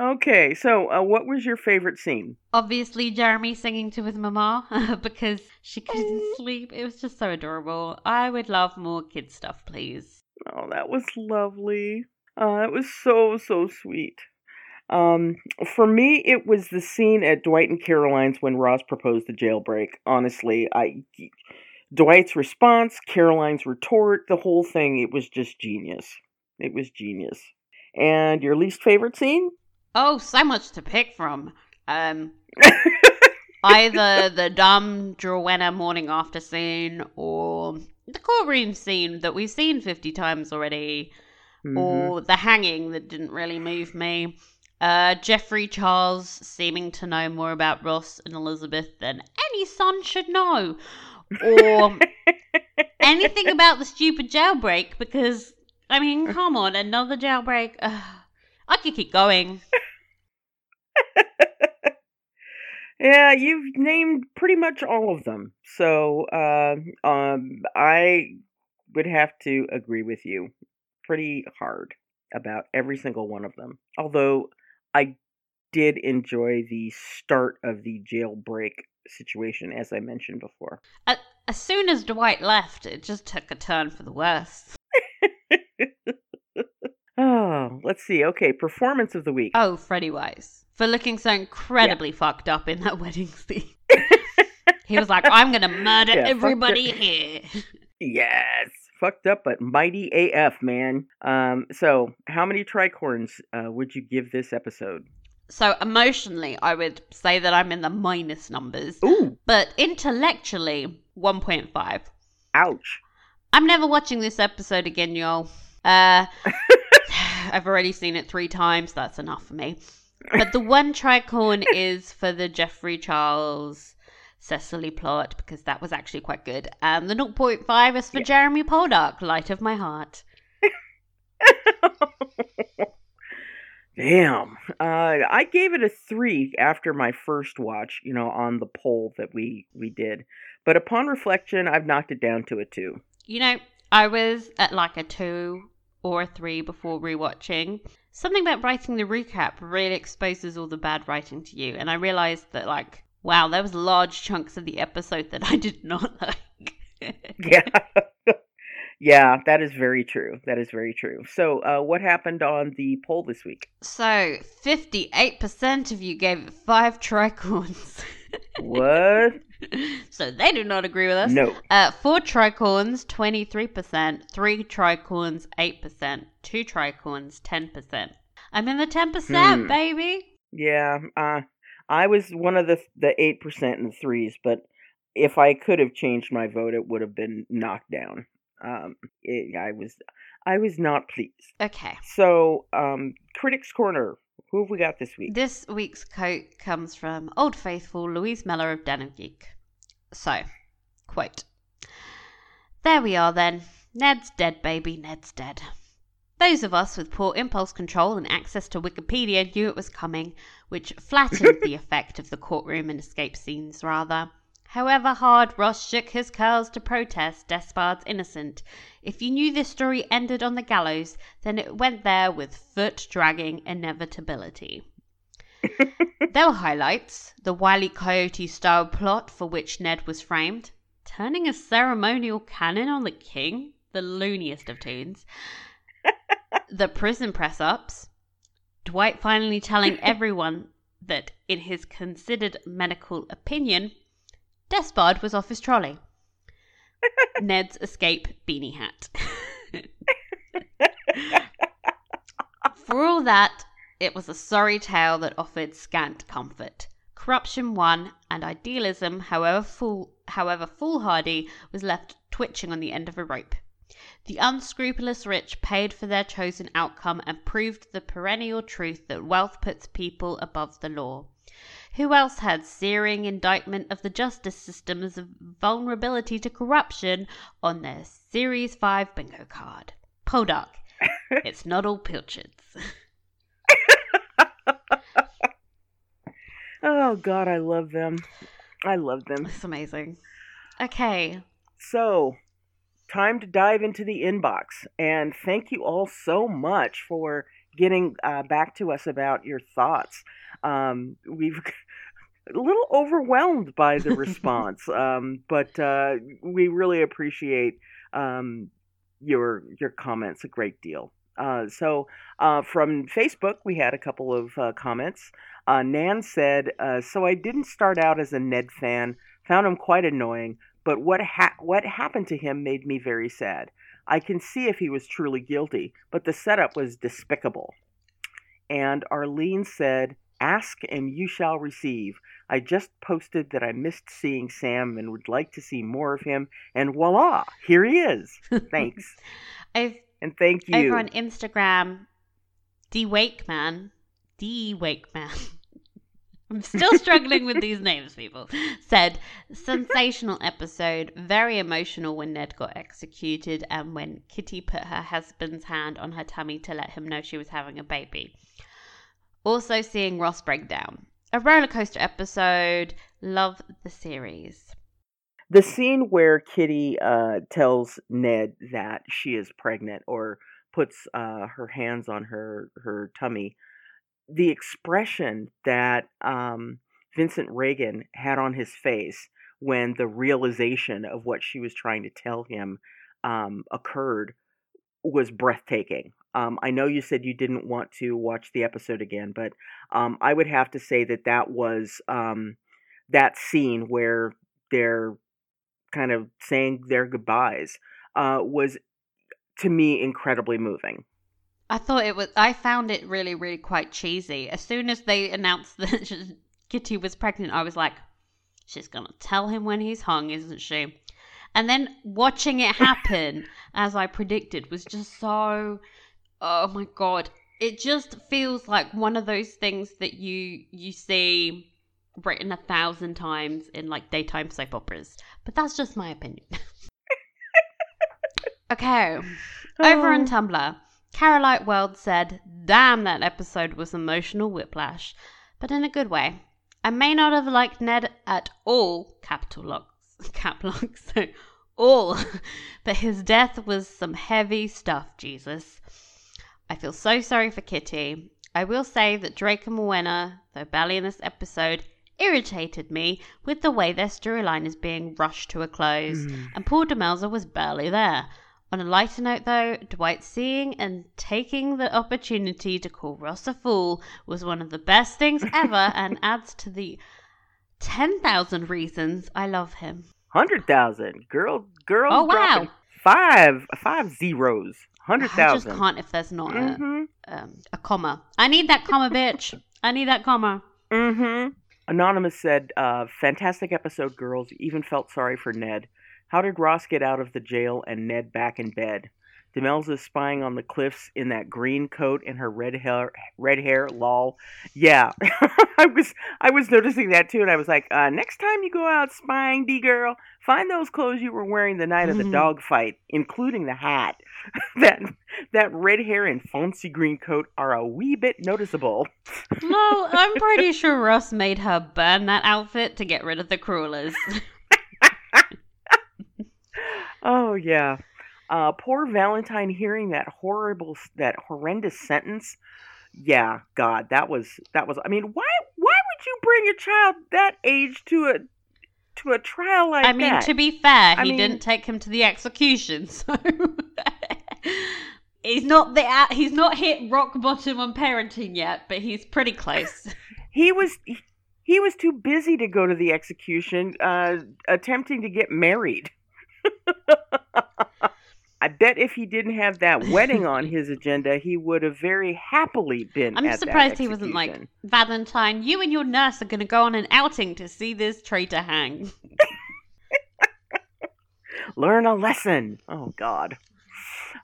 okay, so uh, what was your favorite scene? Obviously, Jeremy singing to his mama because she couldn't sleep. It was just so adorable. I would love more kid stuff, please. Oh, that was lovely. Uh, that was so so sweet. Um, for me, it was the scene at Dwight and Caroline's when Ross proposed the jailbreak. Honestly, I Dwight's response, Caroline's retort, the whole thing, it was just genius. It was genius. And your least favorite scene? Oh, so much to pick from. Um, either the dumb Drawena morning after scene or the courtroom scene that we've seen 50 times already. Mhm. or the hanging that didn't really move me. Uh, Geoffrey Charles seeming to know more about Ross and Elizabeth than any son should know, or anything about the stupid jailbreak. Because I mean, come on, another jailbreak. Ugh. I could keep going. Yeah, you've named pretty much all of them. So, uh, um, I would have to agree with you pretty hard about every single one of them. Although I did enjoy the start of the jailbreak situation, as I mentioned before. As soon as Dwight left, it just took a turn for the worse. Oh, let's see. Okay, performance of the week. Oh, Freddie Wise for looking so incredibly fucked up in that wedding scene. he was like, "I'm gonna murder Yeah, everybody here." Yes, fucked up but mighty AF, man. Um, so how many tricorns uh, would you give this episode? So emotionally, I would say that I'm in the minus numbers, Ooh, but intellectually, 1.5. ouch. I'm never watching this episode again, y'all. Uh, I've already seen it three times. That's enough for me. But the one tricorn is for the Geoffrey Charles Cecily plot because that was actually quite good. And the 0.5 is for Jeremy Poldark, Light of My Heart. Damn. Uh, I gave it a three after my first watch, you know, on the poll that we we did. But upon reflection, I've knocked it down to a two. You know, I was at like a two or a three before rewatching. Something about writing the recap really exposes all the bad writing to you, and I realized that like, wow, there was large chunks of the episode that I did not like. Yeah. yeah, that is very true. That is very true. So, uh, what happened on the poll this week? So, 58% of you gave it five tricorns. What? so they do not agree with us. No. Uh, four tricorns, 23%. Three tricorns, 8%. Two tricorns, 10%. I'm in the 10%, Hmm. baby. Yeah, uh, I was one of the the eight percent and the threes, but if I could have changed my vote, it would have been knocked down. Um, it, I was I was not pleased. Okay. So, um, critics corner. Who have we got this week? This week's quote comes from Old Faithful Louise Mellor of Den of Geek. So, quote There we are then. Ned's dead, baby. Ned's dead. Those of us with poor impulse control and access to Wikipedia knew it was coming, which flattened the effect of the courtroom and escape scenes, rather. However hard Ross shook his curls to protest Despard's innocent, if you knew this story ended on the gallows, then it went there with foot dragging inevitability. there were highlights the Wile E. Coyote style plot for which Ned was framed, turning a ceremonial cannon on the king, the looniest of tunes, the prison press ups, Dwight finally telling everyone that, in his considered medical opinion, Despard was off his trolley. Ned's escape beanie hat. For all that, it was a sorry tale that offered scant comfort. Corruption won, and idealism, however fool, however foolhardy, was left twitching on the end of a rope. The unscrupulous rich paid for their chosen outcome and proved the perennial truth that wealth puts people above the law. Who else had searing indictment of the justice system's vulnerability to corruption on their Series 5 bingo card? Poldark. it's not all pilchards. Oh God, I love them. I love them. It's amazing. Okay. So, time to dive into the inbox, and thank you all so much for getting uh, back to us about your thoughts. Um, we've a little overwhelmed by the response, um, but uh, we really appreciate um, your your comments a great deal. Uh, so uh, from Facebook, we had a couple of uh, comments. Uh, Nan said, uh, "So I didn't start out as a Ned fan. Found him quite annoying, but what ha- what happened to him made me very sad. I can see if he was truly guilty, but the setup was despicable." And Arlene said, "Ask and you shall receive. I just posted that I missed seeing Sam and would like to see more of him, and voila, here he is. Thanks." I've And thank you. over on Instagram, D Wake Man, D Wake Man. I'm still struggling with these names, people. Said sensational episode, very emotional when Ned got executed and when Kitty put her husband's hand on her tummy to let him know she was having a baby. Also seeing Ross break down. A roller coaster episode. Love the series. the scene where Kitty uh, tells Ned that she is pregnant or puts uh, her hands on her her tummy, the expression that um, Vincent Regan had on his face when the realization of what she was trying to tell him um, occurred was breathtaking. Um, I know you said you didn't want to watch the episode again, but um, I would have to say that that was um, that scene where they're kind of saying their goodbyes uh, was to me incredibly moving. I thought it was. I found it really, really quite cheesy. As soon as they announced that Kitty was pregnant, I was like, "She's gonna tell him when he's hung, isn't she?" And then watching it happen, as I predicted, was just so. Oh my god! It just feels like one of those things that you you see written a thousand times in like daytime soap operas. But that's just my opinion. okay, over on oh. Tumblr, Carolite World said, "Damn, that episode was emotional whiplash, but in a good way." I may not have liked Ned at all, capital locks, cap locks, so all, but his death was some heavy stuff, Jesus. I feel so sorry for Kitty. I will say that Drake and Morwenna, though barely in this episode, irritated me with the way their storyline is being rushed to a close, hmm. and poor Demelza was barely there. On a lighter note, though, Dwight seeing and taking the opportunity to call Ross a fool was one of the best things ever and adds to the 10,000 reasons I love him. Hundred thousand. Girl, girl. Oh, wow. Five, five zeros. 100,000. I just can't if there's not Mm-hmm. a, um, a comma. I need that comma, bitch. I need that comma. Mm-hmm. Anonymous said, uh, fantastic episode, girls. Even felt sorry for Ned. How did Ross get out of the jail and Ned back in bed? Demelza spying on the cliffs in that green coat and her red hair red hair lol. Yeah. I was I was noticing that too and I was like, uh, next time you go out spying, D girl, find those clothes you were wearing the night of the Mhm. dog fight, including the hat. that that red hair and fancy green coat are a wee bit noticeable. No, I'm pretty sure Ross made her burn that outfit to get rid of the crawlers. Oh yeah. Uh, poor Valentine hearing that horrible, that horrendous sentence. Yeah, God, that was that was. I mean, why why would you bring a child that age to a to a trial like that? I mean, that? to be fair, I he mean- didn't take him to the execution, so he's not the he's not hit rock bottom on parenting yet, but he's pretty close. he was he, he was too busy to go to the execution, uh, attempting to get married. I bet if he didn't have that wedding on his agenda, he would have very happily been. I'm surprised he wasn't like. Valentine. You and your nurse are going to go on an outing to see this traitor hang. learn a lesson. Oh God.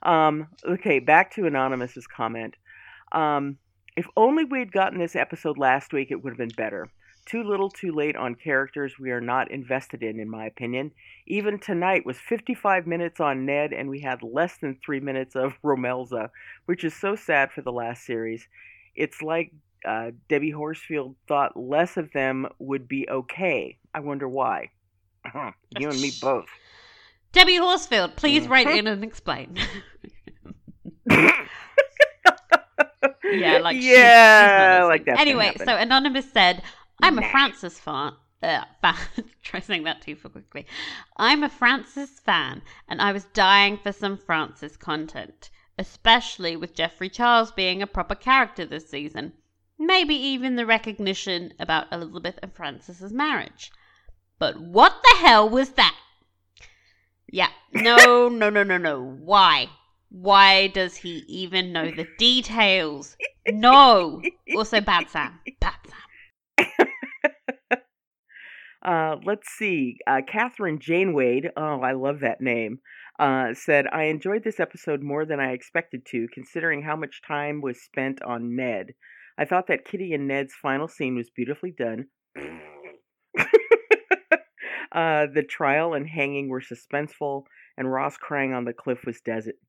Um, okay, back to Anonymous's comment. Um, if only we'd gotten this episode last week, it would have been better. Too little, too late on characters we are not invested in, in my opinion. Even tonight was 55 minutes on Ned, and we had less than three minutes of Romelza, which is so sad for the last series. It's like uh, Debbie Horsfield thought less of them would be okay. I wonder why. you and me both. Debbie Horsfield, please write Mhm. in and explain. yeah, like she- she's yeah, not like that. Anyway, so Anonymous said, "I'm a Francis fan." Uh. Try saying that too for quickly. I'm a Francis fan, and I was dying for some Francis content, especially with Geoffrey Charles being a proper character this season. Maybe even the recognition about Elizabeth and Francis's marriage. But what the hell was that? Yeah, no, no, no, no, no. Why? Why does he even know the details? No. Also, Bad Sam. Bad Sam. Uh, let's see. Uh, Catherine Janewade, oh, I love that name, uh, said, I enjoyed this episode more than I expected to, considering how much time was spent on Ned. I thought that Kitty and Ned's final scene was beautifully done. uh, the trial and hanging were suspenseful, and Ross crying on the cliff was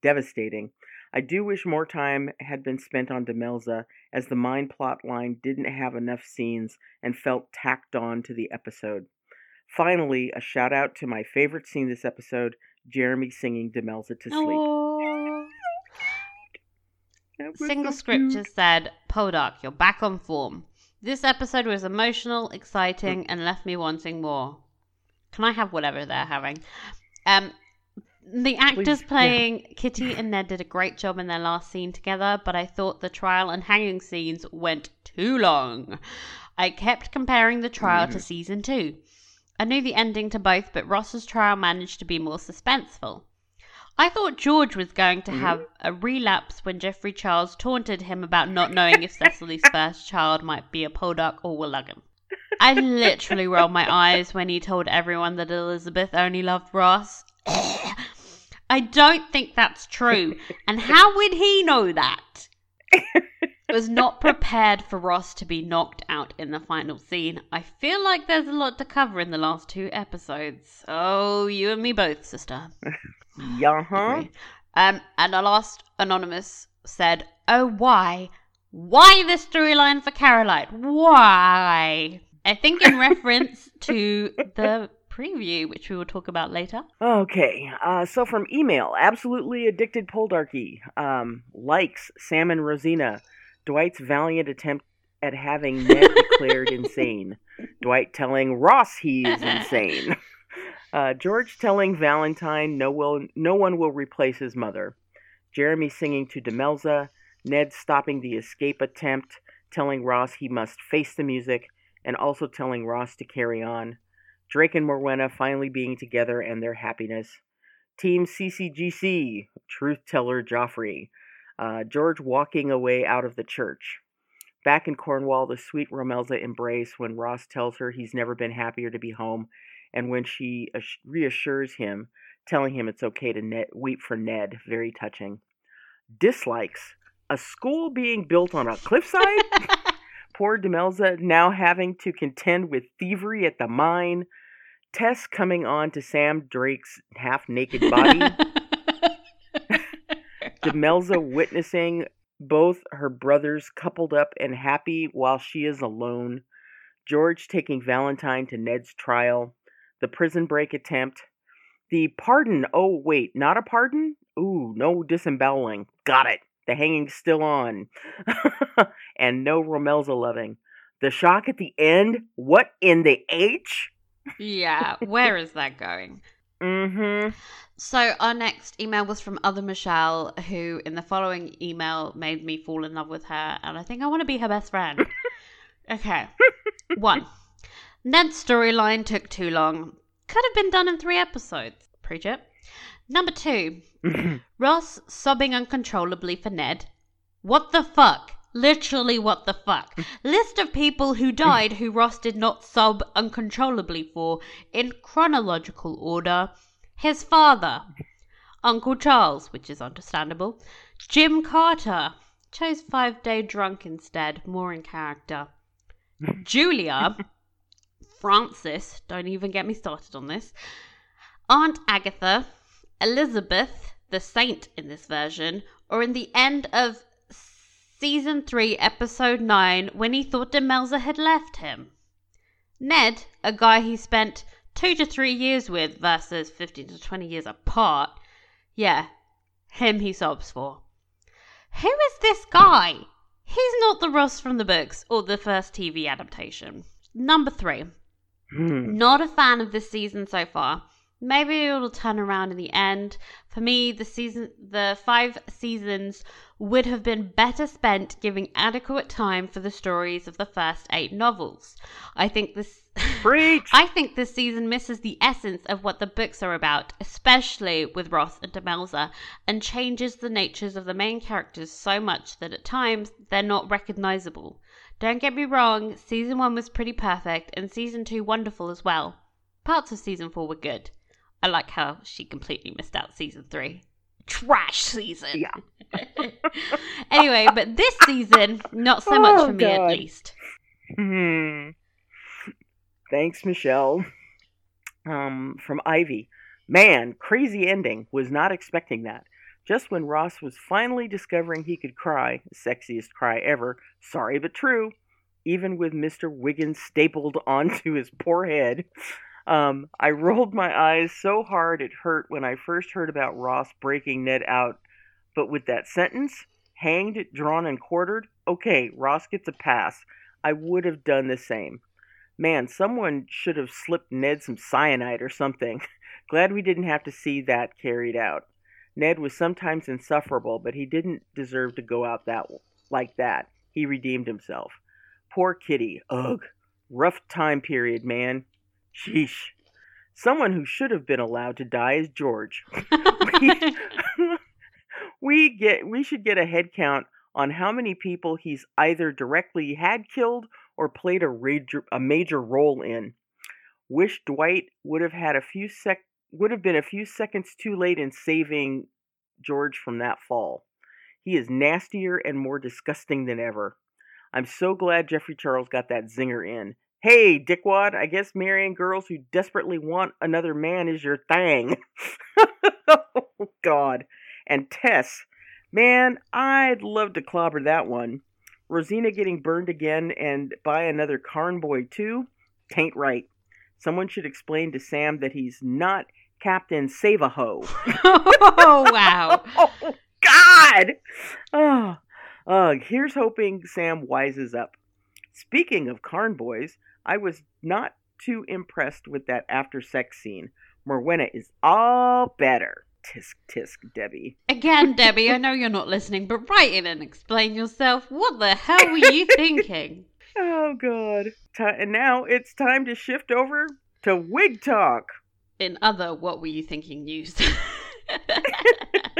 devastating. I do wish more time had been spent on Demelza, as the mine plot line didn't have enough scenes and felt tacked on to the episode. Finally, a shout out to my favorite scene this episode Jeremy singing Demelza to sleep. Oh. Single so script cute. said, Poldark, you're back on form. This episode was emotional, exciting, and left me wanting more. Can I have whatever they're having? Um, the actors Please, yeah. playing Kitty and Ned did a great job in their last scene together, but I thought the trial and hanging scenes went too long. I kept comparing the trial Mm-hmm. to season two. I knew the ending to both, but Ross's trial managed to be more suspenseful. I thought George was going to have Mm-hmm. a relapse when Geoffrey Charles taunted him about not knowing if Cecily's first child might be a Poldark or Warleggan. I literally rolled my eyes when he told everyone that Elizabeth only loved Ross. I don't think that's true. And how would he know that? was not prepared for Ross to be knocked out in the final scene. I feel like there's a lot to cover in the last two episodes. Oh, you and me both, sister. Yeah, huh? Um, and our last anonymous said, "Oh, why, why this storyline for Caroline? Why?" I think in reference to the preview, which we will talk about later. Okay, uh, so from email, absolutely addicted Poldarky um, likes Sam and Rosina, Dwight's valiant attempt at having Ned declared insane, Dwight telling Ross he's insane, uh, George telling Valentine no will no one will replace his mother, Jeremy singing to Demelza, Ned stopping the escape attempt, telling Ross he must face the music, and also telling Ross to carry on. Drake and Morwenna finally being together and their happiness. Team CCGC, Truth Teller Joffrey. Uh, George walking away out of the church. Back in Cornwall, the sweet Romelza embrace when Ross tells her he's never been happier to be home, and when she reassures him, telling him it's okay to Ned- weep for Ned. Very touching. Dislikes. A school being built on a cliffside? Poor Demelza now having to contend with thievery at the mine. Tess coming on to Sam Drake's half naked body. Demelza witnessing both her brothers coupled up and happy while she is alone. George taking Valentine to Ned's trial. The prison break attempt. The pardon. Oh, wait, not a pardon? Ooh, no disemboweling. Got it. The hanging's still on. and no Romelza loving. The shock at the end? What in the H? Yeah, where is that going? Mm-hmm. So our next email was from Other Michelle, who in the following email made me fall in love with her, and I think I want to be her best friend. okay. One. Ned's storyline took too long. Could have been done in three episodes. Preach it. Number two. Ross sobbing uncontrollably for Ned. What the fuck? Literally, what the fuck? List of people who died who Ross did not sob uncontrollably for in chronological order. His father, Uncle Charles, which is understandable. Jim Carter chose Five Day Drunk instead, more in character. Julia, Francis, don't even get me started on this. Aunt Agatha, Elizabeth, the saint in this version, or in the end of season 3, episode 9, when he thought Demelza had left him. Ned, a guy he spent two to three years with versus 15 to 20 years apart. Yeah, him he sobs for. Who is this guy? He's not the Ross from the books or the first TV adaptation. Number three. Hmm. Not a fan of this season so far. Maybe it'll turn around in the end. For me, the season, the five seasons would have been better spent giving adequate time for the stories of the first eight novels. I think this. Preach! I think this season misses the essence of what the books are about, especially with Ross and Demelza, and changes the natures of the main characters so much that at times they're not recognizable. Don't get me wrong, season one was pretty perfect, and season two wonderful as well. Parts of season four were good. I like how she completely missed out season three. Trash season. Yeah. anyway, but this season, not so much Oh, for me at least. Hmm. Thanks, Michelle. Um, from Ivy. Man, crazy ending. Was not expecting that. Just when Ross was finally discovering he could cry, sexiest cry ever, sorry but true, even with Mr. Wiggins stapled onto his poor head. Um, I rolled my eyes so hard it hurt when I first heard about Ross breaking Ned out. But with that sentence, hanged, drawn, and quartered, okay, Ross gets a pass. I would have done the same. Man, someone should have slipped Ned some cyanide or something. Glad we didn't have to see that carried out. Ned was sometimes insufferable, but he didn't deserve to go out that like that. He redeemed himself. Poor Kitty. Ugh. Rough time period, man. Sheesh. Someone who should have been allowed to die is George. we, we get we should get a head count on how many people he's either directly had killed or played a major, a major role in. Wish Dwight would have had a few sec would have been a few seconds too late in saving George from that fall. He is nastier and more disgusting than ever. I'm so glad Geoffrey Charles got that zinger in. Hey, dickwad, I guess marrying girls who desperately want another man is your thing. oh, God. And Tess, man, I'd love to clobber that one. Rosina getting burned again and by another Carne boy, too? Tain't right. Someone should explain to Sam that he's not Captain Save-A-Ho. oh, wow. oh, God! Oh, ugh, here's hoping Sam wises up. Speaking of Carne boys, I was not too impressed with that after sex scene. Morwenna is all better. Tisk tisk, Debbie. Again, Debbie, I know you're not listening, but write in and explain yourself. What the hell were you thinking? Oh, God. Ti and now it's time to shift over to wig talk. In other what were you thinking news?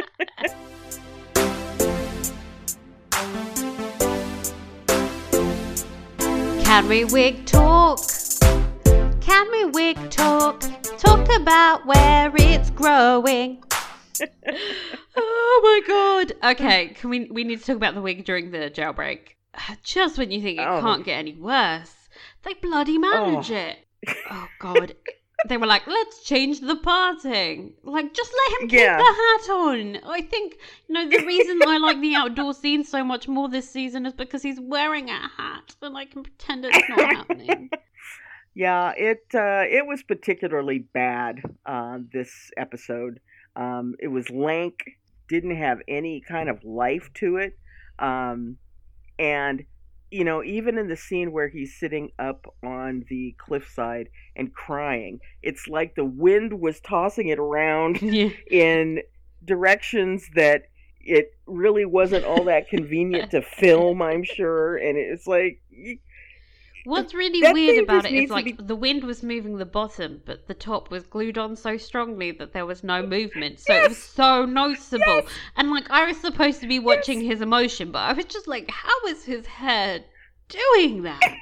Can we wig talk? Can we wig talk? Talk about where it's growing. oh my god. Okay, can we we need to talk about the wig during the jailbreak. Just when you think it Oh. can't get any worse, they bloody manage Oh. it. Oh god. They were like, let's change the parting. Like, just let him keep Yeah. the hat on. I think, you know, the reason I like the outdoor scene so much more this season is because he's wearing a hat and I can pretend it's not happening. Yeah, it uh, it was particularly bad uh, this episode. Um, it was lank, didn't have any kind of life to it, um, and you know, even in the scene where he's sitting up on the cliffside and crying, it's like the wind was tossing it around yeah. in directions that it really wasn't all that convenient to film. I'm sure, and it's like. What's really That weird about it is like be- the wind was moving the bottom, but the top was glued on so strongly that there was no movement. So it was so noticeable. Yes! And like I was supposed to be watching his emotion, but I was just like, how is his hair doing that?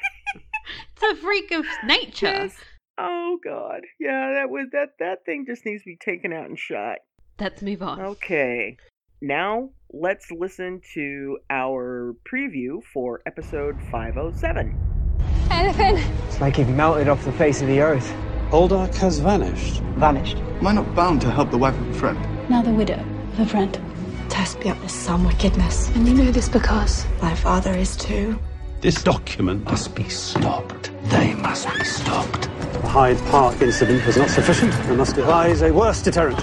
it's a freak of nature. Yes. Oh God, yeah, that was that. That thing just needs to be taken out and shot. Let's move on. Okay, now let's listen to our preview for episode 507. Anything? It's like he melted off the face of the earth. Oldark has vanished. Vanished. Am I not bound to help the wife of a friend? Now the widow of a friend. Tespiot is some wickedness. And you know this because My father is too. This document Must be stopped. They must be stopped. The Hyde Park incident was not sufficient. We must devise a worse deterrent.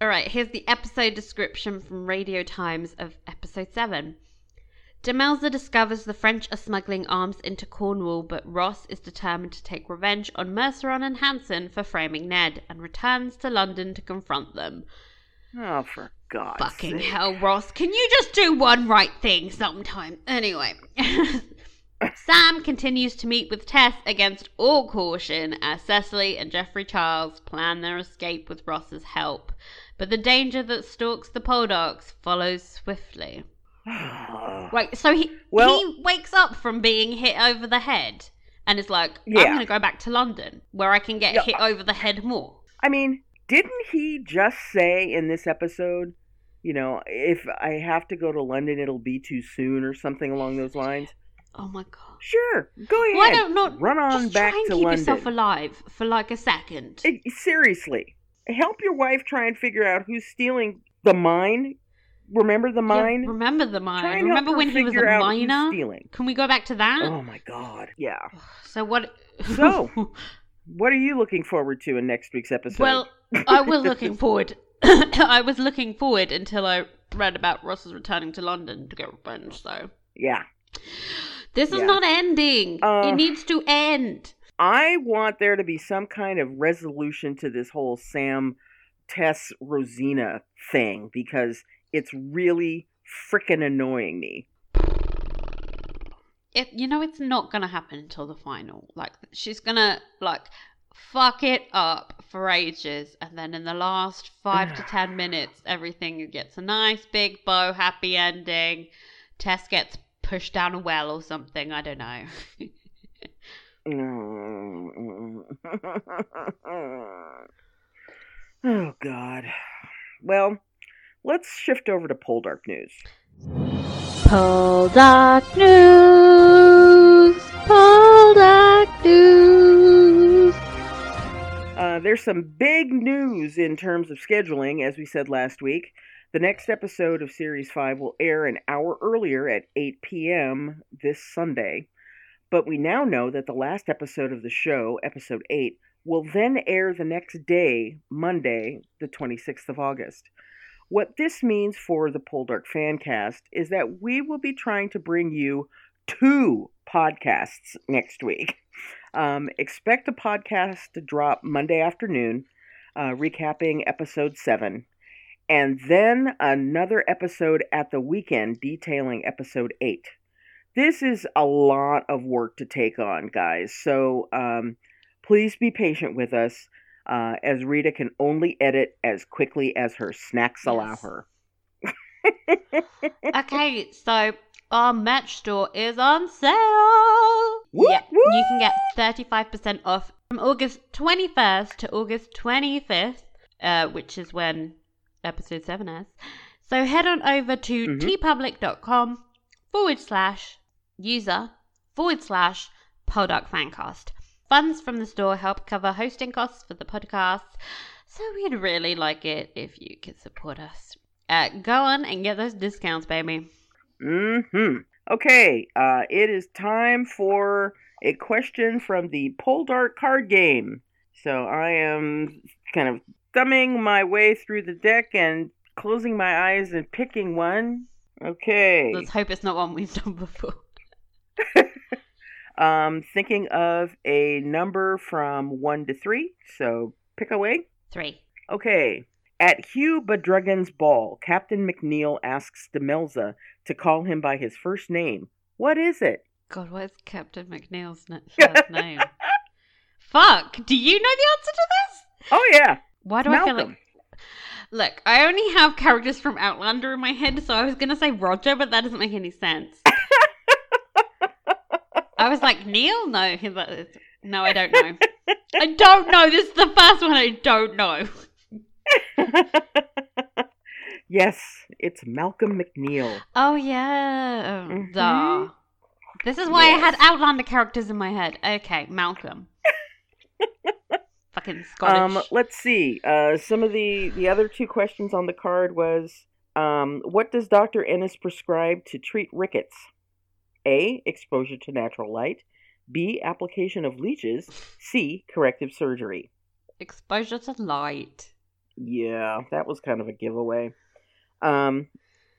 All right, here's the episode description from Radio Times of episode 7. Demelza discovers the French are smuggling arms into Cornwall, but Ross is determined to take revenge on Merceron and Hanson for framing Ned and returns to London to confront them. Oh, for God's Fucking sake. hell, Ross. Can you just do one right thing sometime? Anyway. Sam continues to meet with Tess against all caution as Cecily and Geoffrey Charles plan their escape with Ross's help. But the danger that stalks the Poldarks follows swiftly. Wait, so he Well- he wakes up from being hit over the head and is like, I'm going to go back to London where I can get Yeah, hit over the head more. I mean, didn't he just say in this episode, you know, if I have to go to London, it'll be too soon or something along those lines? Oh my god. Sure, go ahead. Why don't not run on just back try and to keep London? yourself alive for like a second? Eh, seriously, help your wife try and figure out who's stealing the mine. Remember the Yeah, mine? remember the mine. Remember when he was a figure out who's miner? stealing. Can we go back to that? Oh my god. Yeah. So what? So, What are you looking forward to in next week's episode? well, I was looking forward. I was looking forward until I read about Ross's returning to London to get revenge. So yeah. this is Yeah. not ending. Uh, it needs to end. I want there to be some kind of resolution to this whole Sam Tess Rosina thing because it's really freaking annoying me. It, you know, it's not gonna happen until the final. Like she's gonna like fuck it up for ages, and then in the last five to ten minutes, everything gets a nice big bow, happy ending. Tess gets pushed down a well or something. I don't know. Oh, God. Well, let's shift over to Poldark News. Poldark News! Poldark News! Uh, there's some big news in terms of scheduling, as we said last week. The next episode of Series 5 will air an hour earlier at 8 p.m. this Sunday. But we now know that the last episode of the show, episode 8, will then air the next day, Monday, the 26th of August. What this means for the Poldark Fancast is that we will be trying to bring you two podcasts next week. Um, expect a podcast to drop Monday afternoon, uh, recapping episode 7, and then another episode at the weekend detailing episode 8. This is a lot of work to take on, guys, so um, please be patient with us uh, as Rita can only edit as quickly as her snacks allow Yes. her. okay, so our merch store is on sale. Whoop, Yep, whoop. you can get 35% off from August 21st to August 25th, uh, which is when episode 7 is. So head on over to Mhm. teepublic.com forward slash user forward slash Poldark Fancast. Funds from the store help cover hosting costs for the podcast, so we'd really like it if you could support us. Uh, go on and get those discounts, baby. hmm Okay, uh, it is time for a question from the Poldark card game. So I am kind of thumbing my way through the deck and closing my eyes and picking one. Okay. Let's hope it's not one we've done before. Um, thinking of a number from one to three. So pick away. Three. Okay. At Hugh Bodrugan's ball, Captain McNeil asks Demelza to call him by his first name. What is it? God, what is Captain McNeil's first name? Fuck! Do you know the answer to this? Oh yeah, Why do I feel like? Look, I only have characters from Outlander in my head, so I was gonna say Roger, but that doesn't make any sense. I was like Neil. No, he's like, no, I don't know. I don't know. This is the first one I don't know. yes, it's Malcolm McNeil. Oh yeah, Mhm. duh. This is why I had Yes. Outlander characters in my head. Okay, Malcolm. Fucking Scottish. Um, let's see. Uh, some of the the other two questions on the card was, um, what does Doctor Enys prescribe to treat rickets? A. Exposure to natural light. B. Application of leeches. C. Corrective surgery. Exposure to light. Yeah, that was kind of a giveaway. Um,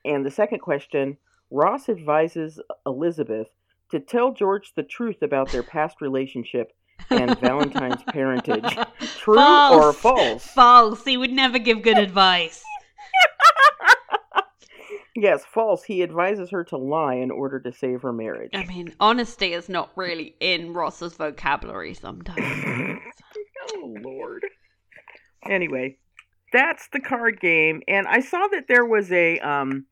and the second question Ross advises Elizabeth to tell George the truth about their past relationship and Valentine's parentage. True or false? False. He would never give good advice. Yes, false. He advises her to lie in order to save her marriage. I mean, honesty is not really in Ross's vocabulary sometimes. oh, Lord. Anyway, that's the card game. And I saw that there was a um,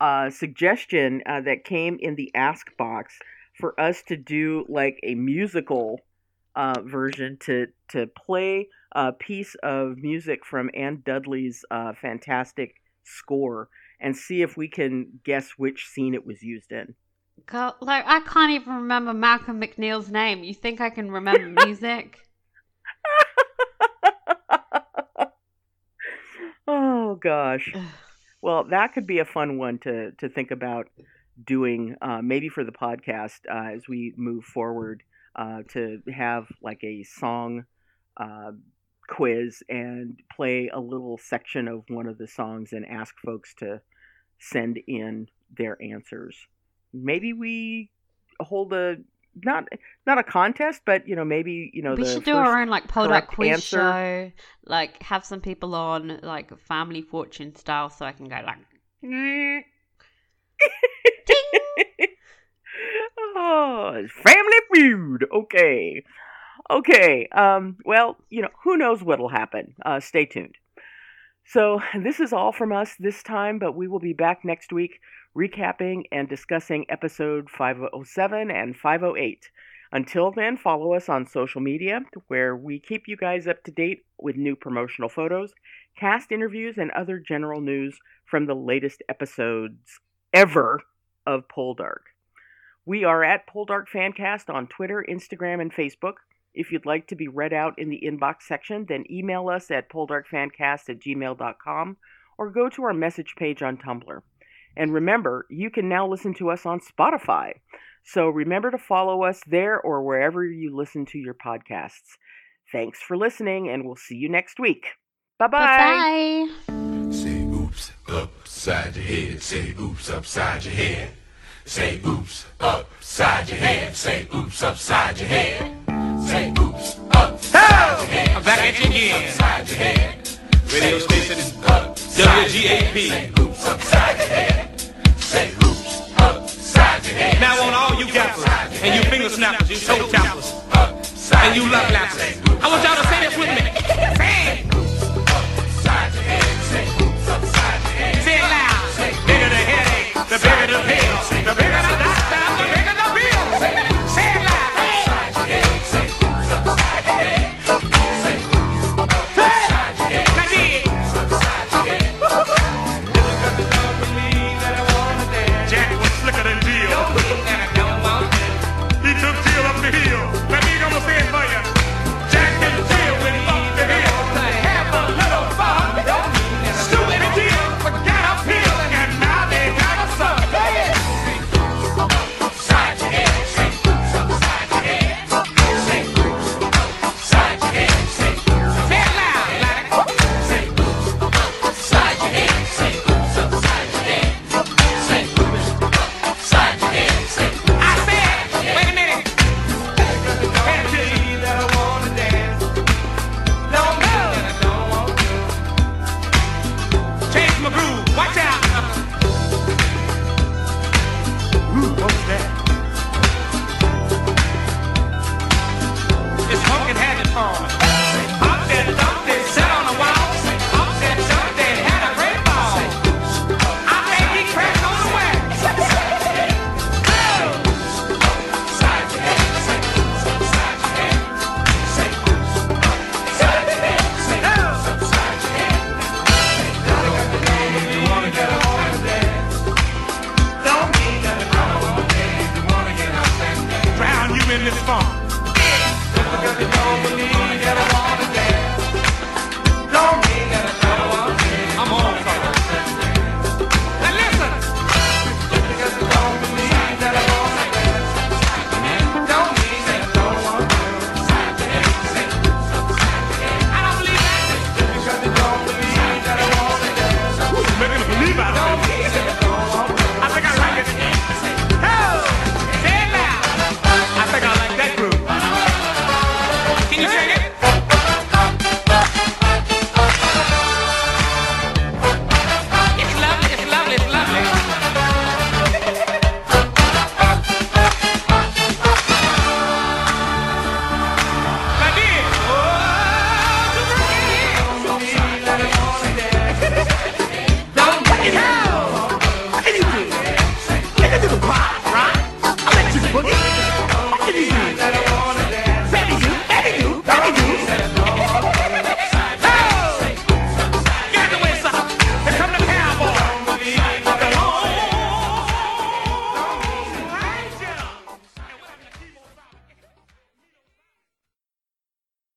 uh, suggestion uh, that came in the Ask box for us to do like a musical uh, version to, to play a piece of music from Anne Dudley's uh, fantastic score and see if we can guess which scene it was used in. God, like, I can't even remember Malcolm McNeil's name. You think I can remember music? oh gosh. Well, that could be a fun one to to think about doing, uh, maybe for the podcast uh, as we move forward uh, to have like a song uh, quiz and play a little section of one of the songs and ask folks to send in their answers. Maybe we hold a not not a contest, but you know maybe you know we should do our own like correct quiz answer- show. Like have some people on like family fortune style, so I can go like. "Mm." oh, family feud. Okay. Okay. Um, well, you know, who knows what'll happen. Uh, stay tuned. So, this is all from us this time, but we will be back next week recapping and discussing episode 507 and 508. Until then, follow us on social media where we keep you guys up to date with new promotional photos, cast interviews, and other general news from the latest episodes ever of Poldark. We are at Poldark Fancast on Twitter, Instagram, and Facebook. If you'd like to be read out in the inbox section, then email us at poldarkfancast at gmail.com or go to our message page on Tumblr. And remember, you can now listen to us on Spotify. So remember to follow us there or wherever you listen to your podcasts. Thanks for listening, and we'll see you next week. Bye bye. Bye. Say oops upside your head. Say oops upside your head. Say oops upside your head. Say oops upside your head. Back at you again. Radio station WGAP. Say oops upside your head. Now on all you gappers and you finger snappers, you toe tappers, and you love lappers. I want y'all to say this with me. Say. Say it loud. Bigger the headache, the bigger the pill,